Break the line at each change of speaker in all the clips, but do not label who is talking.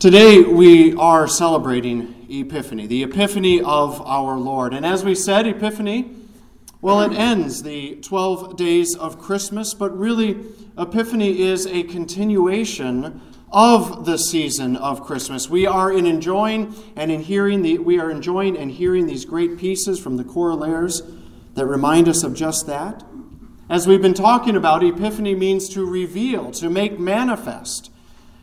Today we are celebrating Epiphany, the Epiphany of our Lord. And as we said, Epiphany, well, it ends the 12 days of Christmas, but really, Epiphany is a continuation of the season of Christmas. We are in enjoying and in hearing the, we are enjoying and hearing these great pieces from the chorales that remind us of just that. As we've been talking about, Epiphany means to reveal, to make manifest.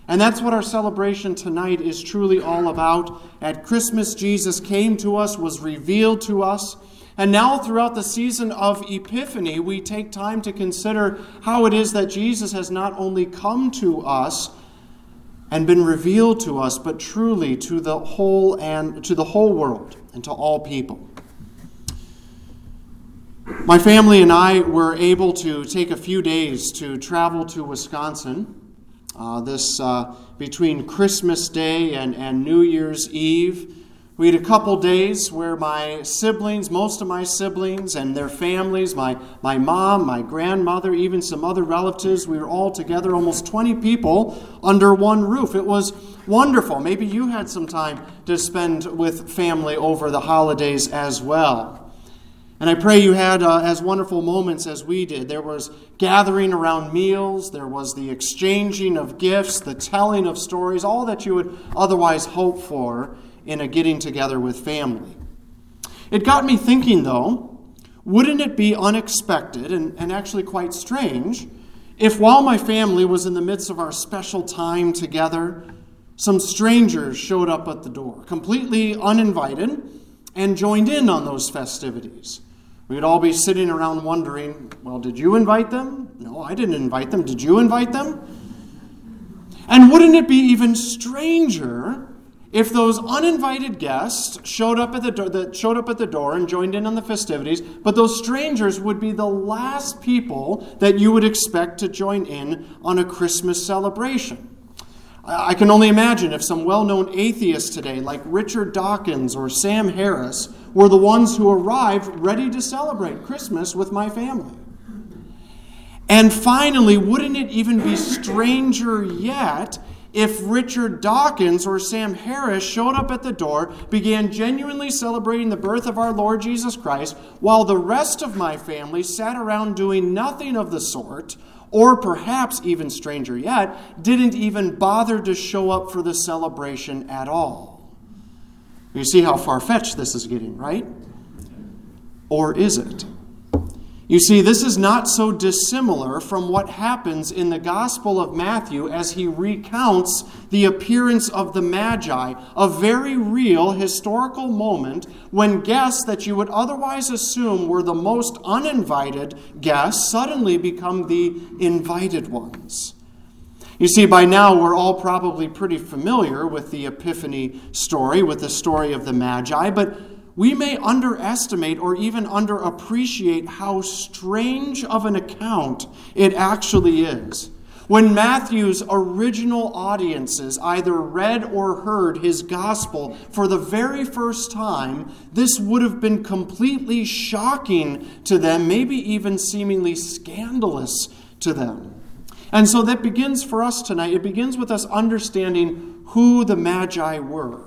And that's what our celebration tonight is truly all about. At Christmas, Jesus came to us, was revealed to us. And now, throughout the season of Epiphany, we take time to consider how it is that Jesus has not only come to us and been revealed to us, but truly to the whole and to the whole world and to all people. My family and I were able to take a few days to travel to Wisconsin uh, this uh, between Christmas Day and, and New Year's Eve. We had a couple days where my siblings, most of my siblings and their families, my, my mom, my grandmother, even some other relatives, we were all together, almost 20 people under one roof. It was wonderful. Maybe you had some time to spend with family over the holidays as well. And I pray you had uh, as wonderful moments as we did. There was gathering around meals, there was the exchanging of gifts, the telling of stories, all that you would otherwise hope for in a getting together with family. It got me thinking, though, wouldn't it be unexpected and, and actually quite strange if while my family was in the midst of our special time together, some strangers showed up at the door, completely uninvited, and joined in on those festivities? We'd all be sitting around wondering, well, did you invite them? No, I didn't invite them. Did you invite them? And wouldn't it be even stranger if those uninvited guests showed up at the door, that showed up at the door and joined in on the festivities, but those strangers would be the last people that you would expect to join in on a Christmas celebration? I can only imagine if some well known atheists today, like Richard Dawkins or Sam Harris, were the ones who arrived ready to celebrate Christmas with my family. And finally, wouldn't it even be stranger yet if Richard Dawkins or Sam Harris showed up at the door, began genuinely celebrating the birth of our Lord Jesus Christ, while the rest of my family sat around doing nothing of the sort, or perhaps even stranger yet, didn't even bother to show up for the celebration at all? You see how far fetched this is getting, right? Or is it? You see, this is not so dissimilar from what happens in the Gospel of Matthew as he recounts the appearance of the Magi, a very real historical moment when guests that you would otherwise assume were the most uninvited guests suddenly become the invited ones. You see, by now we're all probably pretty familiar with the Epiphany story, with the story of the Magi, but we may underestimate or even underappreciate how strange of an account it actually is. When Matthew's original audiences either read or heard his gospel for the very first time, this would have been completely shocking to them, maybe even seemingly scandalous to them. And so that begins for us tonight. It begins with us understanding who the Magi were.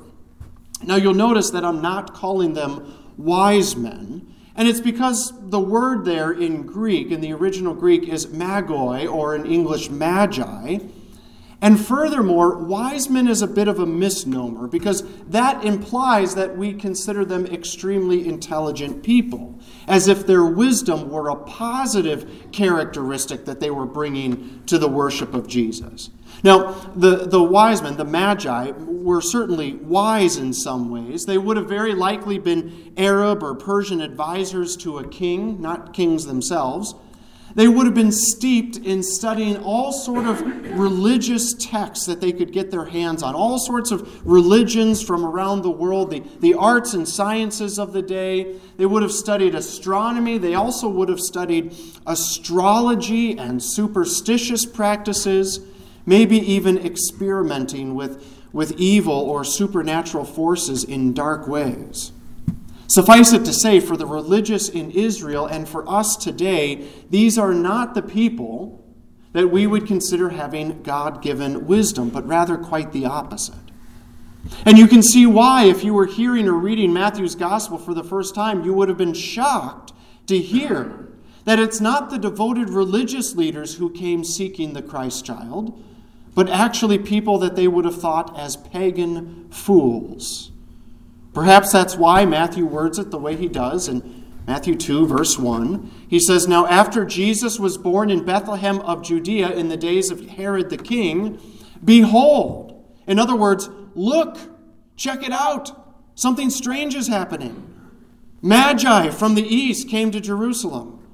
Now you'll notice that I'm not calling them wise men. And it's because the word there in Greek, in the original Greek, is magoi, or in English, magi. And furthermore, wise men is a bit of a misnomer because that implies that we consider them extremely intelligent people, as if their wisdom were a positive characteristic that they were bringing to the worship of Jesus. Now, the, the wise men, the magi, were certainly wise in some ways. They would have very likely been Arab or Persian advisors to a king, not kings themselves. They would have been steeped in studying all sort of religious texts that they could get their hands on, all sorts of religions from around the world, the, the arts and sciences of the day. They would have studied astronomy. They also would have studied astrology and superstitious practices, maybe even experimenting with, with evil or supernatural forces in dark ways. Suffice it to say, for the religious in Israel and for us today, these are not the people that we would consider having God given wisdom, but rather quite the opposite. And you can see why, if you were hearing or reading Matthew's gospel for the first time, you would have been shocked to hear that it's not the devoted religious leaders who came seeking the Christ child, but actually people that they would have thought as pagan fools. Perhaps that's why Matthew words it the way he does in Matthew 2, verse 1. He says, Now after Jesus was born in Bethlehem of Judea in the days of Herod the king, behold, in other words, look, check it out. Something strange is happening. Magi from the east came to Jerusalem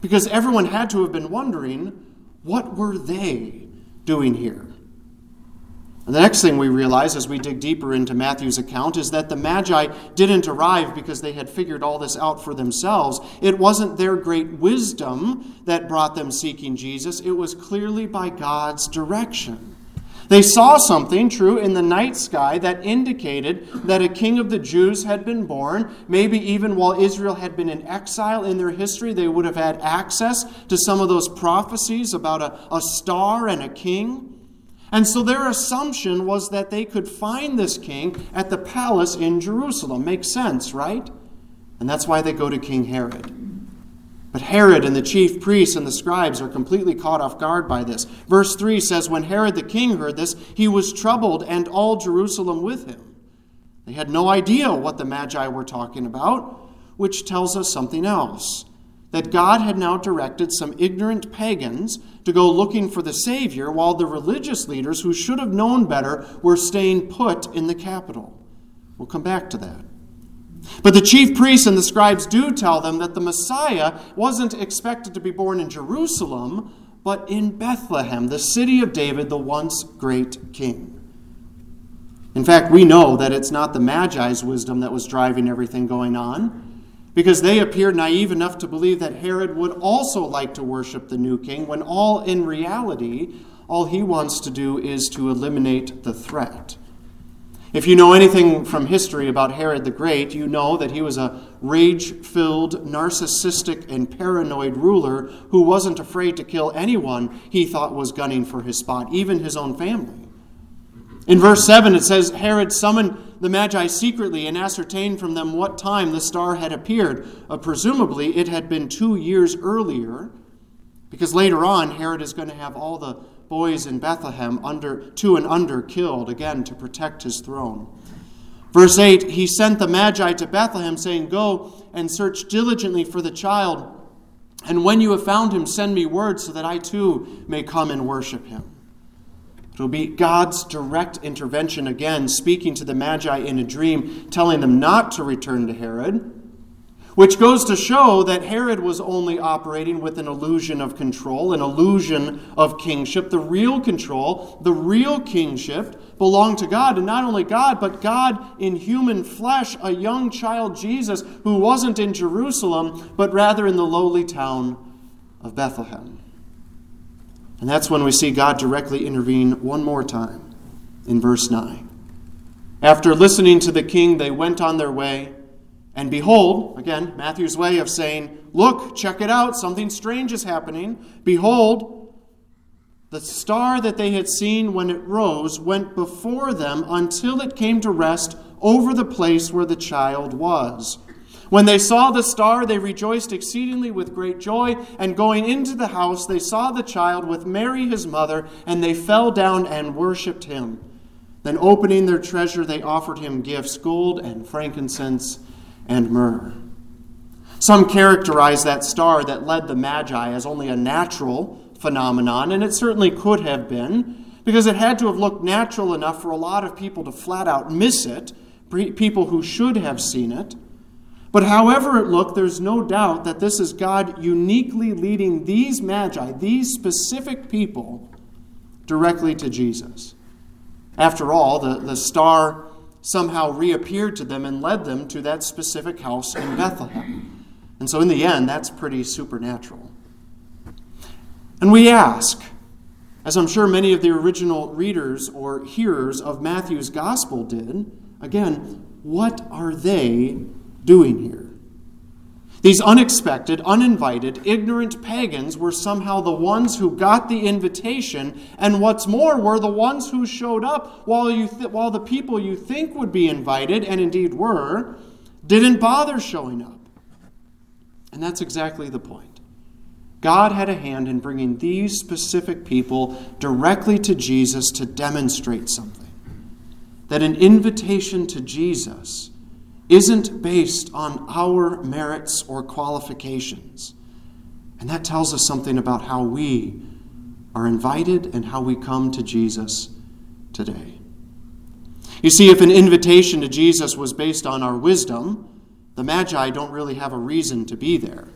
because everyone had to have been wondering what were they doing here? And the next thing we realize as we dig deeper into Matthew's account is that the Magi didn't arrive because they had figured all this out for themselves. It wasn't their great wisdom that brought them seeking Jesus, it was clearly by God's direction. They saw something, true, in the night sky that indicated that a king of the Jews had been born. Maybe even while Israel had been in exile in their history, they would have had access to some of those prophecies about a, a star and a king. And so their assumption was that they could find this king at the palace in Jerusalem. Makes sense, right? And that's why they go to King Herod. But Herod and the chief priests and the scribes are completely caught off guard by this. Verse 3 says, When Herod the king heard this, he was troubled, and all Jerusalem with him. They had no idea what the Magi were talking about, which tells us something else that God had now directed some ignorant pagans to go looking for the Savior, while the religious leaders, who should have known better, were staying put in the capital. We'll come back to that. But the chief priests and the scribes do tell them that the Messiah wasn't expected to be born in Jerusalem, but in Bethlehem, the city of David, the once great king. In fact, we know that it's not the Magi's wisdom that was driving everything going on, because they appeared naive enough to believe that Herod would also like to worship the new king, when all in reality, all he wants to do is to eliminate the threat. If you know anything from history about Herod the Great, you know that he was a rage filled, narcissistic, and paranoid ruler who wasn't afraid to kill anyone he thought was gunning for his spot, even his own family. In verse 7, it says Herod summoned the Magi secretly and ascertained from them what time the star had appeared. Uh, presumably, it had been two years earlier, because later on, Herod is going to have all the boys in Bethlehem under two and under killed again to protect his throne. Verse 8 He sent the Magi to Bethlehem, saying, Go and search diligently for the child, and when you have found him, send me word so that I too may come and worship him. It will be God's direct intervention again, speaking to the Magi in a dream, telling them not to return to Herod which goes to show that Herod was only operating with an illusion of control, an illusion of kingship. The real control, the real kingship, belonged to God. And not only God, but God in human flesh, a young child Jesus, who wasn't in Jerusalem, but rather in the lowly town of Bethlehem. And that's when we see God directly intervene one more time in verse 9. After listening to the king, they went on their way. And behold, again, Matthew's way of saying, Look, check it out, something strange is happening. Behold, the star that they had seen when it rose went before them until it came to rest over the place where the child was. When they saw the star, they rejoiced exceedingly with great joy. And going into the house, they saw the child with Mary his mother, and they fell down and worshipped him. Then, opening their treasure, they offered him gifts gold and frankincense and myrrh. Some characterize that star that led the Magi as only a natural phenomenon, and it certainly could have been, because it had to have looked natural enough for a lot of people to flat out miss it, people who should have seen it. But however it looked, there's no doubt that this is God uniquely leading these Magi, these specific people, directly to Jesus. After all, the, the star somehow reappeared to them and led them to that specific house in Bethlehem. And so, in the end, that's pretty supernatural. And we ask, as I'm sure many of the original readers or hearers of Matthew's gospel did, again, what are they doing here? These unexpected, uninvited, ignorant pagans were somehow the ones who got the invitation, and what's more, were the ones who showed up while, you th- while the people you think would be invited, and indeed were, didn't bother showing up. And that's exactly the point. God had a hand in bringing these specific people directly to Jesus to demonstrate something. That an invitation to Jesus isn't based on our merits or qualifications. And that tells us something about how we are invited and how we come to Jesus today. You see, if an invitation to Jesus was based on our wisdom, the Magi don't really have a reason to be there.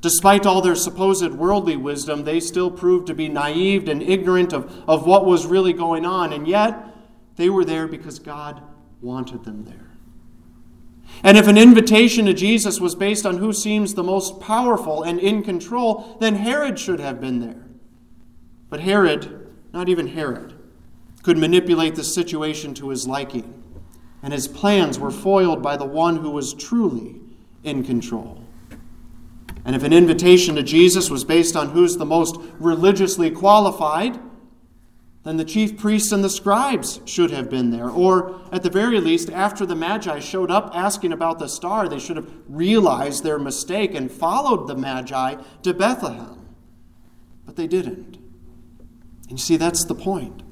Despite all their supposed worldly wisdom, they still proved to be naive and ignorant of, of what was really going on, and yet they were there because God wanted them there. And if an invitation to Jesus was based on who seems the most powerful and in control, then Herod should have been there. But Herod, not even Herod, could manipulate the situation to his liking, and his plans were foiled by the one who was truly in control. And if an invitation to Jesus was based on who's the most religiously qualified, then the chief priests and the scribes should have been there. Or, at the very least, after the Magi showed up asking about the star, they should have realized their mistake and followed the Magi to Bethlehem. But they didn't. And you see, that's the point.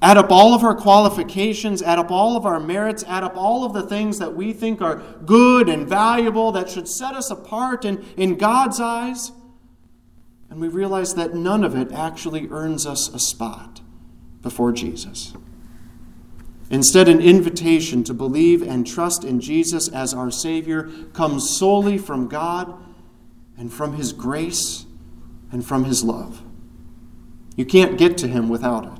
Add up all of our qualifications, add up all of our merits, add up all of the things that we think are good and valuable that should set us apart in, in God's eyes. And we realize that none of it actually earns us a spot before Jesus. Instead, an invitation to believe and trust in Jesus as our Savior comes solely from God and from His grace and from His love. You can't get to Him without it.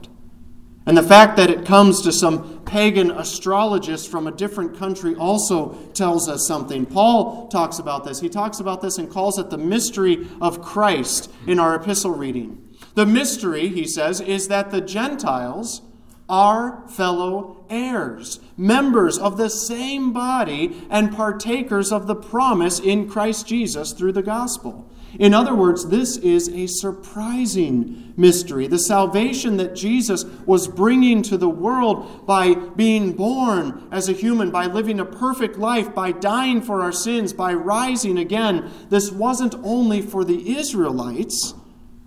And the fact that it comes to some pagan astrologist from a different country also tells us something. Paul talks about this. He talks about this and calls it the mystery of Christ in our epistle reading. The mystery, he says, is that the Gentiles are fellow heirs, members of the same body, and partakers of the promise in Christ Jesus through the gospel. In other words, this is a surprising mystery. The salvation that Jesus was bringing to the world by being born as a human, by living a perfect life, by dying for our sins, by rising again, this wasn't only for the Israelites,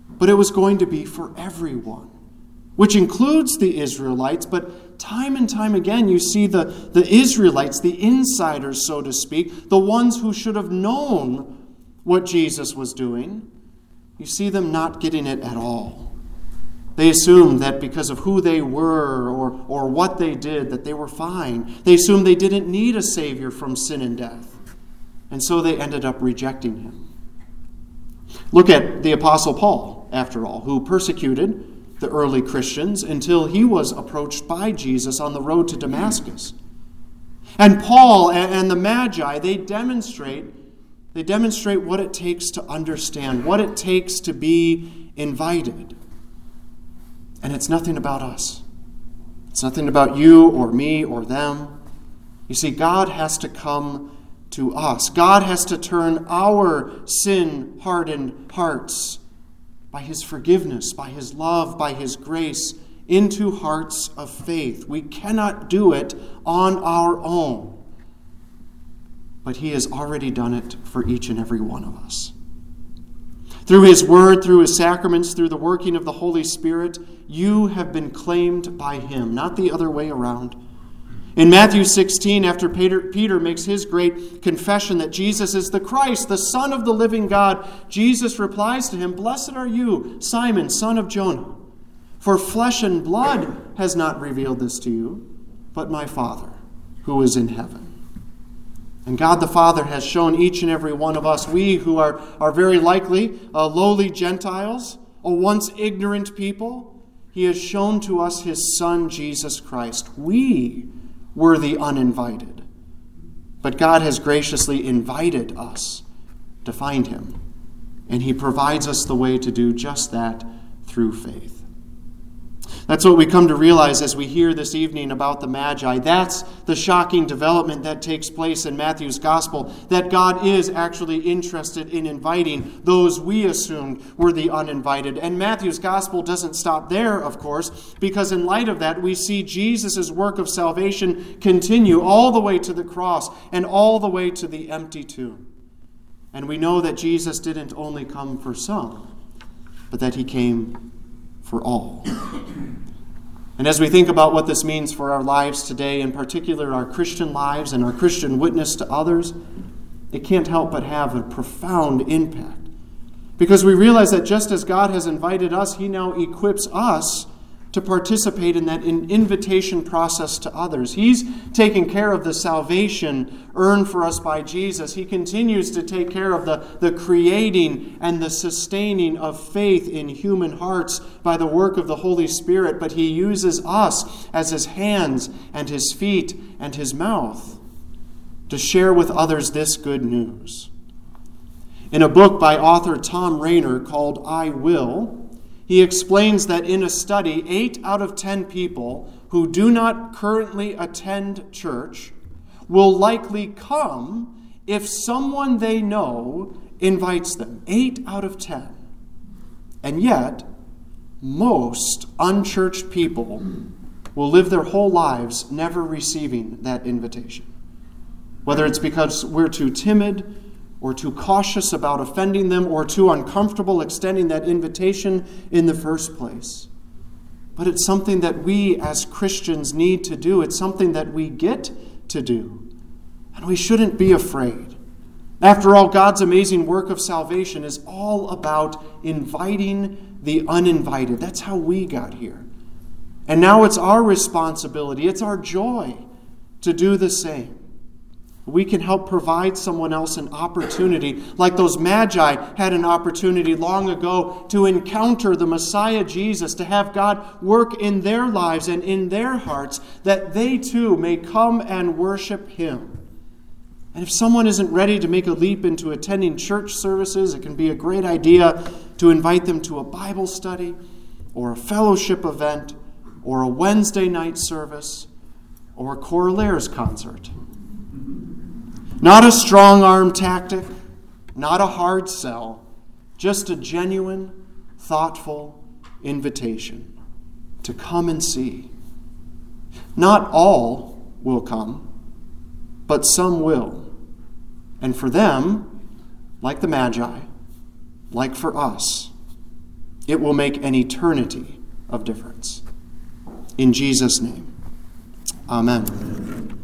but it was going to be for everyone, which includes the Israelites, but time and time again, you see the, the Israelites, the insiders, so to speak, the ones who should have known what Jesus was doing, you see them not getting it at all. They assumed that because of who they were or, or what they did, that they were fine. They assumed they didn't need a Savior from sin and death. And so they ended up rejecting him. Look at the Apostle Paul, after all, who persecuted the early Christians until he was approached by Jesus on the road to Damascus. And Paul and the Magi, they demonstrate they demonstrate what it takes to understand, what it takes to be invited. And it's nothing about us. It's nothing about you or me or them. You see, God has to come to us. God has to turn our sin hardened hearts by His forgiveness, by His love, by His grace into hearts of faith. We cannot do it on our own but He has already done it for each and every one of us. Through His Word, through His sacraments, through the working of the Holy Spirit, you have been claimed by Him, not the other way around. In Matthew 16, after Peter, Peter, makes his great confession that Jesus is the Christ, the Son of the living God, Jesus replies to him, Blessed are you, Simon, son of Jonah, for flesh and blood has not revealed this to you, but my Father who is in heaven. And God the Father has shown each and every one of us, we who are, are very likely uh, lowly Gentiles, a once ignorant people, He has shown to us His Son, Jesus Christ. We were the uninvited. But God has graciously invited us to find Him. And He provides us the way to do just that through faith. That's what we come to realize as we hear this evening about the Magi. That's the shocking development that takes place in Matthew's gospel that God is actually interested in inviting those we assumed were the uninvited. And Matthew's gospel doesn't stop there, of course, because in light of that, we see Jesus' work of salvation continue all the way to the cross and all the way to the empty tomb. And we know that Jesus didn't only come for some, but that he came for all. And as we think about what this means for our lives today, in particular our Christian lives and our Christian witness to others, it can't help but have a profound impact. Because we realize that just as God has invited us, He now equips us to participate in that invitation process to others. He's taking care of the salvation earned for us by Jesus. He continues to take care of the, the creating and the sustaining of faith in human hearts by the work of the Holy Spirit, but He uses us as His hands and His feet and His mouth to share with others this good news. In a book by author Thom Rainer called I Will, he explains that in a study, eight out of ten people who do not currently attend church will likely come if someone they know invites them. Eight out of ten. And yet, most unchurched people will live their whole lives never receiving that invitation. Whether it's because we're too timid, or too cautious about offending them or too uncomfortable extending that invitation in the first place. But it's something that we as Christians need to do. It's something that we get to do. And we shouldn't be afraid. After all, God's amazing work of salvation is all about inviting the uninvited. That's how we got here. And now it's our responsibility, it's our joy to do the same. We can help provide someone else an opportunity, like those magi had an opportunity long ago to encounter the Messiah Jesus, to have God work in their lives and in their hearts, that they too may come and worship Him. And if someone isn't ready to make a leap into attending church services, it can be a great idea to invite them to a Bible study or a fellowship event or a Wednesday night service or a Choraleers concert. Not a strong arm tactic, not a hard sell, just a genuine, thoughtful invitation to come and see. Not all will come, but some will. And for them, like the Magi, like for us, it will make an eternity of difference. In Jesus' name, amen.